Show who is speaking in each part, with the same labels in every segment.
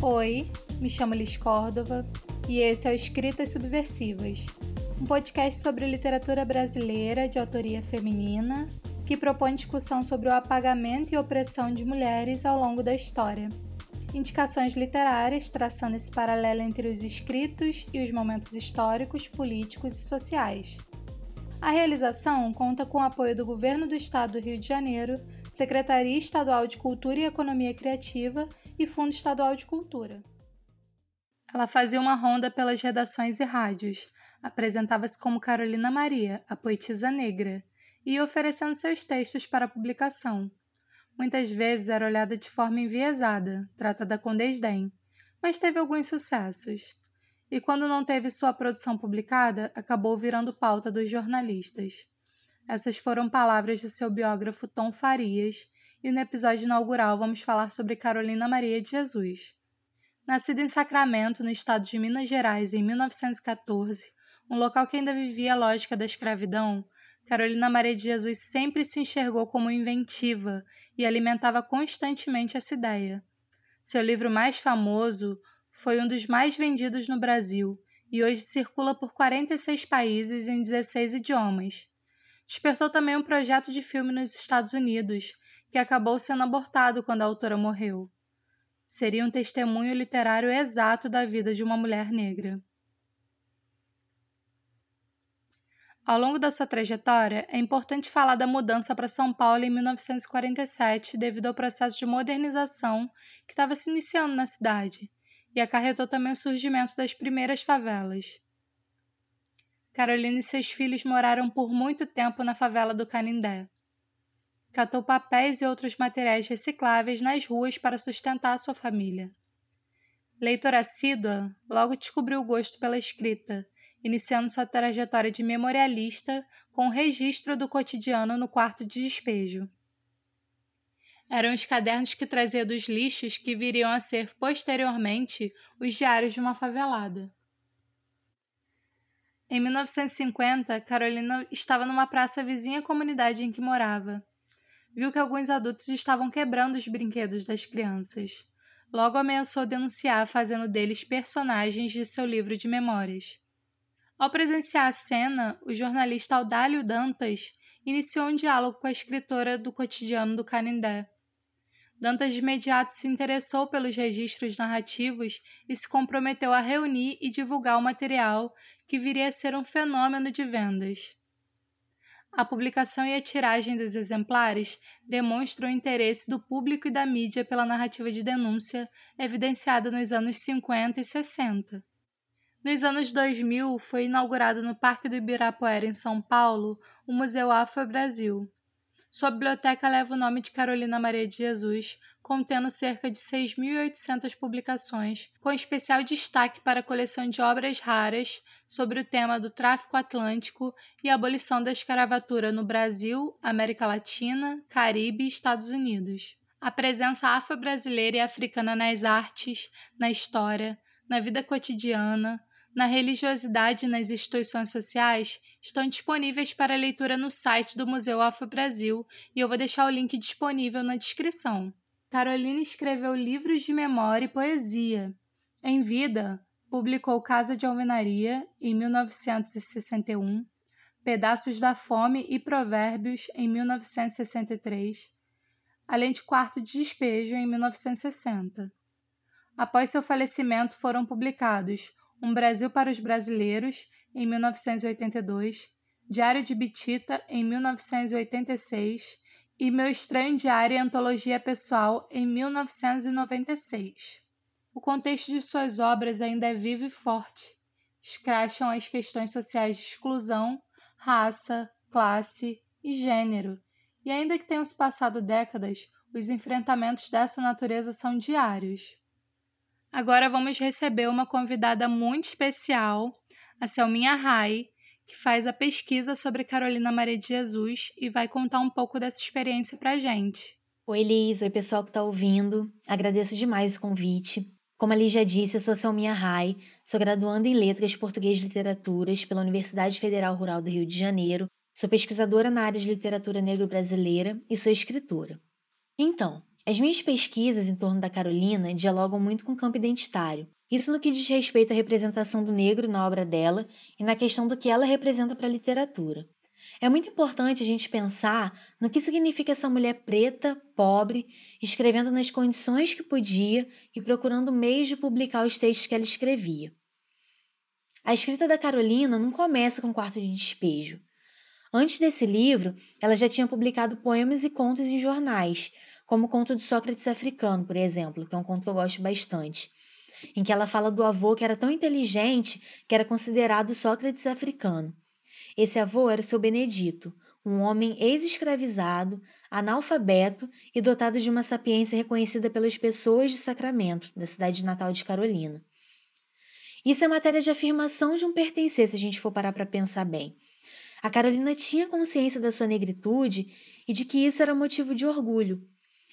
Speaker 1: Oi, me chamo Liz Córdova e esse é o Escritas Subversivas, um podcast sobre literatura brasileira de autoria feminina que propõe discussão sobre o apagamento e opressão de mulheres ao longo da história. Indicações literárias traçando esse paralelo entre os escritos e os momentos históricos, políticos e sociais. A realização conta com o apoio do Governo do Estado do Rio de Janeiro, Secretaria Estadual de Cultura e Economia Criativa e Fundo Estadual de Cultura. Ela fazia uma ronda pelas redações e rádios, apresentava-se como Carolina Maria, a poetisa negra, e oferecendo seus textos para publicação. Muitas vezes era olhada de forma enviesada, tratada com desdém, mas teve alguns sucessos. E quando não teve sua produção publicada, acabou virando pauta dos jornalistas. Essas foram palavras de seu biógrafo Tom Farias, e no episódio inaugural vamos falar sobre Carolina Maria de Jesus. Nascida em Sacramento, no estado de Minas Gerais, em 1914, um local que ainda vivia a lógica da escravidão, Carolina Maria de Jesus sempre se enxergou como inventiva e alimentava constantemente essa ideia. Seu livro mais famoso foi um dos mais vendidos no Brasil e hoje circula por 46 países em 16 idiomas. Despertou também um projeto de filme nos Estados Unidos, que acabou sendo abortado quando a autora morreu. Seria um testemunho literário exato da vida de uma mulher negra. Ao longo da sua trajetória, é importante falar da mudança para São Paulo em 1947 devido ao processo de modernização que estava se iniciando na cidade, e acarretou também o surgimento das primeiras favelas. Carolina e seus filhos moraram por muito tempo na favela do Canindé. Catou papéis e outros materiais recicláveis nas ruas para sustentar sua família. Leitora assídua, logo descobriu o gosto pela escrita iniciando sua trajetória de memorialista com o registro do cotidiano no quarto de despejo. Eram os cadernos que trazia dos lixos que viriam a ser posteriormente os diários de uma favelada. Em 1950, Carolina estava numa praça vizinha à comunidade em que morava. Viu que alguns adultos estavam quebrando os brinquedos das crianças. Logo ameaçou denunciar, fazendo deles personagens de seu livro de memórias. Ao presenciar a cena, o jornalista Audálio Dantas iniciou um diálogo com a escritora do cotidiano do Canindé. Dantas de imediato se interessou pelos registros narrativos e se comprometeu a reunir e divulgar o material que viria a ser um fenômeno de vendas. A publicação e a tiragem dos exemplares demonstram o interesse do público e da mídia pela narrativa de denúncia evidenciada nos anos 50 e 60. Nos anos 2000, foi inaugurado no Parque do Ibirapuera, em São Paulo, o Museu Afro-Brasil. Sua biblioteca leva o nome de Carolina Maria de Jesus, contendo cerca de 6.800 publicações, com especial destaque para a coleção de obras raras sobre o tema do tráfico atlântico e a abolição da escravatura no Brasil, América Latina, Caribe e Estados Unidos. A presença afro-brasileira e africana nas artes, na história, na vida cotidiana, na religiosidade e nas instituições sociais estão disponíveis para leitura no site do Museu Afro Brasil e eu vou deixar o link disponível na descrição. Carolina escreveu livros de memória e poesia. Em vida, publicou Casa de Alvenaria em 1961, Pedaços da Fome e Provérbios em 1963, além de Quarto de Despejo em 1960. Após seu falecimento, foram publicados um Brasil para os Brasileiros, em 1982, Diário de Bitita, em 1986 e Meu Estranho Diário e Antologia Pessoal, em 1996. O contexto de suas obras ainda é vivo e forte. Escracham as questões sociais de exclusão, raça, classe e gênero, e ainda que tenham se passado décadas, os enfrentamentos dessa natureza são diários. Agora vamos receber uma convidada muito especial, a Selminha Rai, que faz a pesquisa sobre Carolina Maria de Jesus e vai contar um pouco dessa experiência pra gente.
Speaker 2: Oi, Liz. Oi, pessoal que está ouvindo. Agradeço demais o convite. Como a Liz já disse, eu sou Selminha Rai, sou graduanda em Letras Português e Literaturas pela Universidade Federal Rural do Rio de Janeiro, sou pesquisadora na área de literatura negro brasileira e sou escritora. Então, As minhas pesquisas em torno da Carolina dialogam muito com o campo identitário. Isso no que diz respeito à representação do negro na obra dela e na questão do que ela representa para a literatura. É muito importante a gente pensar no que significa essa mulher preta, pobre, escrevendo nas condições que podia e procurando meios de publicar os textos que ela escrevia. A escrita da Carolina não começa com Quarto de Despejo. Antes desse livro, ela já tinha publicado poemas e contos em jornais, como o conto do Sócrates africano, por exemplo, que é um conto que eu gosto bastante, em que ela fala do avô que era tão inteligente que era considerado Sócrates africano. Esse avô era o seu Benedito, um homem ex-escravizado, analfabeto e dotado de uma sapiência reconhecida pelas pessoas de Sacramento, da cidade natal de Carolina. Isso é matéria de afirmação de um pertencer, se a gente for parar para pensar bem. A Carolina tinha consciência da sua negritude e de que isso era motivo de orgulho.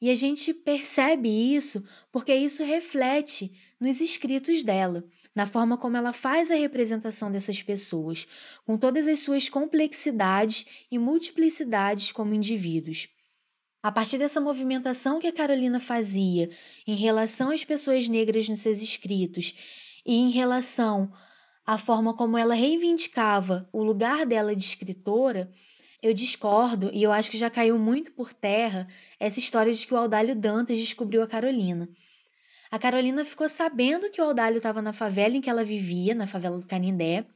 Speaker 2: E a gente percebe isso porque isso reflete nos escritos dela, na forma como ela faz a representação dessas pessoas, com todas as suas complexidades e multiplicidades como indivíduos. A partir dessa movimentação que a Carolina fazia em relação às pessoas negras nos seus escritos e em relação à forma como ela reivindicava o lugar dela de escritora, eu discordo e eu acho que já caiu muito por terra essa história de que o Audálio Dantas descobriu a Carolina. A Carolina ficou sabendo que o Audálio estava na favela em que ela vivia, na favela do Canindé,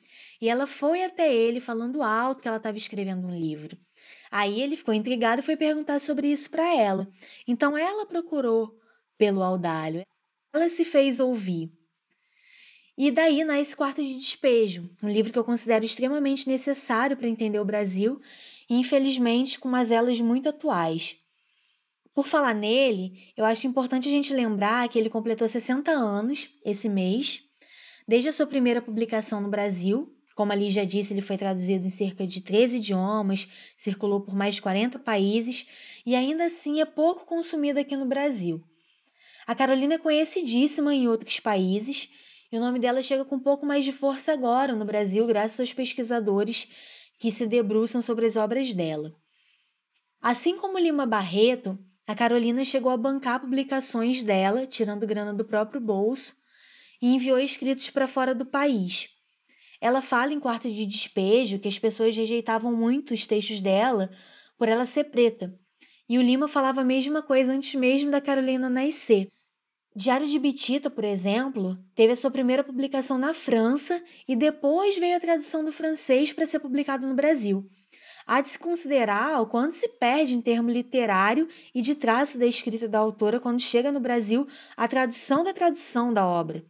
Speaker 2: e ela foi até ele falando alto que ela estava escrevendo um livro. Aí ele ficou intrigado e foi perguntar sobre isso para ela. Então ela procurou pelo Audálio. Ela se fez ouvir. E daí nasce Quarto de Despejo, um livro que eu considero extremamente necessário para entender o Brasil infelizmente, com mazelas muito atuais. Por falar nele, eu acho importante a gente lembrar que ele completou 60 anos esse mês, desde a sua primeira publicação no Brasil. Como ali já disse, ele foi traduzido em cerca de 13 idiomas, circulou por mais de 40 países e ainda assim é pouco consumido aqui no Brasil. A Carolina é conhecidíssima em outros países e o nome dela chega com um pouco mais de força agora no Brasil, graças aos pesquisadores que se debruçam sobre as obras dela. Assim como Lima Barreto, a Carolina chegou a bancar publicações dela, tirando grana do próprio bolso, e enviou escritos para fora do país. Ela fala em Quarto de Despejo que as pessoas rejeitavam muito os textos dela por ela ser preta. E o Lima falava a mesma coisa antes mesmo da Carolina nascer. Diário de Bitita, por exemplo, teve a sua primeira publicação na França e depois veio a tradução do francês para ser publicado no Brasil. Há de se considerar o quanto se perde em termo literário e de traço da escrita da autora quando chega no Brasil a tradução da tradução da obra.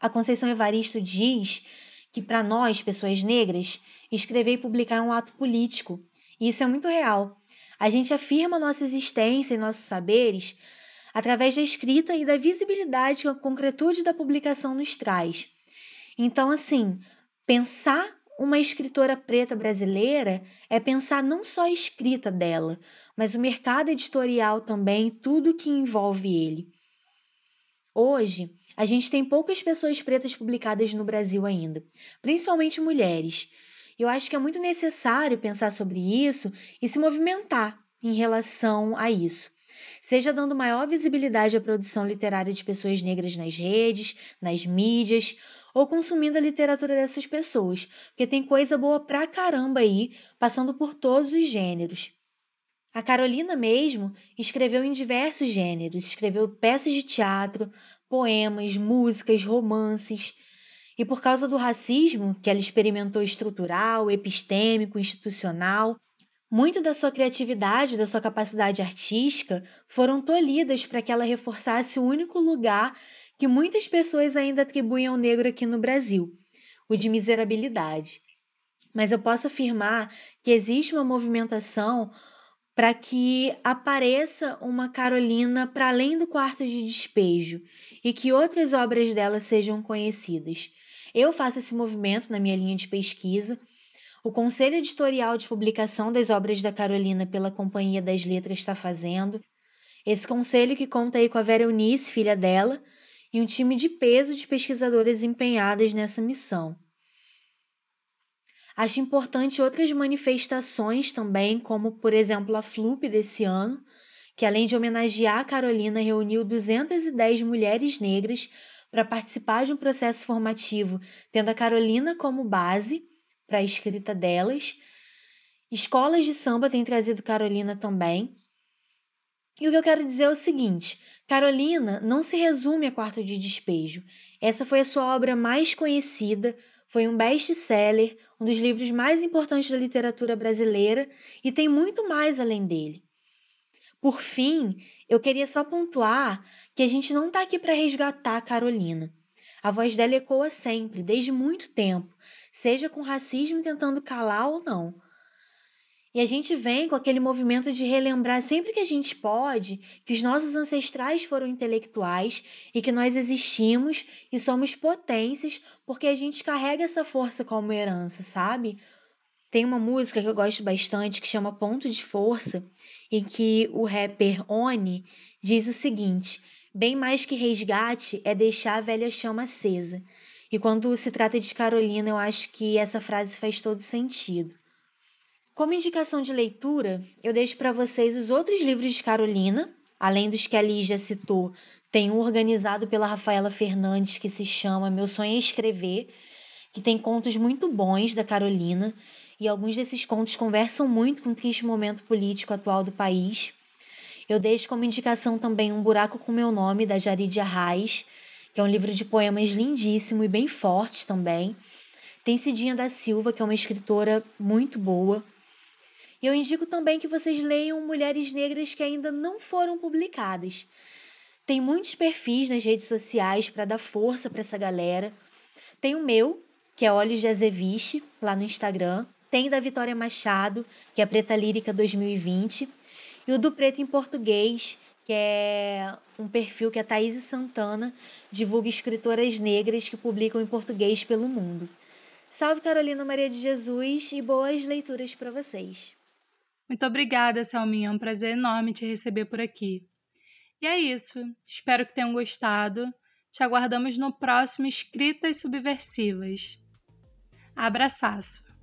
Speaker 2: A Conceição Evaristo diz que, para nós, pessoas negras, escrever e publicar é um ato político. E isso é muito real. A gente afirma nossa existência e nossos saberes através da escrita e da visibilidade que a concretude da publicação nos traz. Então, assim, pensar uma escritora preta brasileira é pensar não só a escrita dela, mas o mercado editorial também, tudo que envolve ele. Hoje, a gente tem poucas pessoas pretas publicadas no Brasil ainda, principalmente mulheres. Eu acho que é muito necessário pensar sobre isso e se movimentar em relação a isso seja dando maior visibilidade à produção literária de pessoas negras nas redes, nas mídias, ou consumindo a literatura dessas pessoas, porque tem coisa boa pra caramba aí, passando por todos os gêneros. A Carolina mesmo escreveu em diversos gêneros, escreveu peças de teatro, poemas, músicas, romances. E por causa do racismo que ela experimentou estrutural, epistêmico, institucional, muito da sua criatividade, da sua capacidade artística foram tolhidas para que ela reforçasse o único lugar que muitas pessoas ainda atribuem ao negro aqui no Brasil, o de miserabilidade. Mas eu posso afirmar que existe uma movimentação para que apareça uma Carolina para além do quarto de despejo e que outras obras dela sejam conhecidas. Eu faço esse movimento na minha linha de pesquisa o Conselho Editorial de Publicação das Obras da Carolina pela Companhia das Letras está fazendo. Esse conselho que conta aí com a Vera Eunice, filha dela, e um time de peso de pesquisadoras empenhadas nessa missão. Acho importante outras manifestações também, como por exemplo a FLUP desse ano, que além de homenagear a Carolina, reuniu 210 mulheres negras para participar de um processo formativo, tendo a Carolina como base para a escrita delas. Escolas de samba têm trazido Carolina também. E o que eu quero dizer é o seguinte: Carolina não se resume a Quarto de Despejo. Essa foi a sua obra mais conhecida, foi um best-seller, um dos livros mais importantes da literatura brasileira e tem muito mais além dele. Por fim, eu queria só pontuar que a gente não está aqui para resgatar a Carolina. A voz dela ecoa sempre, desde muito tempo, seja com racismo tentando calar ou não. E a gente vem com aquele movimento de relembrar sempre que a gente pode que os nossos ancestrais foram intelectuais e que nós existimos e somos potências porque a gente carrega essa força como herança, sabe? Tem uma música que eu gosto bastante que chama Ponto de Força, em que o rapper Oni diz o seguinte: bem mais que resgate é deixar a velha chama acesa. E quando se trata de Carolina, eu acho que essa frase faz todo sentido. Como indicação de leitura, eu deixo para vocês os outros livros de Carolina, além dos que a Lígia citou, tem um organizado pela Rafaela Fernandes que se chama Meu Sonho é Escrever, que tem contos muito bons da Carolina, e alguns desses contos conversam muito com o triste momento político atual do país. Eu deixo como indicação também Um Buraco com Meu Nome, da Jaridia Reis, que é um livro de poemas lindíssimo e bem forte também. Tem Cidinha da Silva, que é uma escritora muito boa. E eu indico também que vocês leiam Mulheres Negras que ainda não foram publicadas. Tem muitos perfis nas redes sociais para dar força para essa galera. Tem o meu, que é Olhos de Azeviche, lá no Instagram. Tem da Vitória Machado, que é Preta Lírica 2020. E o do Preto em Português, que é um perfil que a Thaís Santana divulga escritoras negras que publicam em português pelo mundo. Salve Carolina Maria de Jesus e boas leituras para vocês!
Speaker 1: Muito obrigada, Selminha. É um prazer enorme te receber por aqui. E é isso. Espero que tenham gostado. Te aguardamos no próximo Escritas Subversivas. Abraçaço!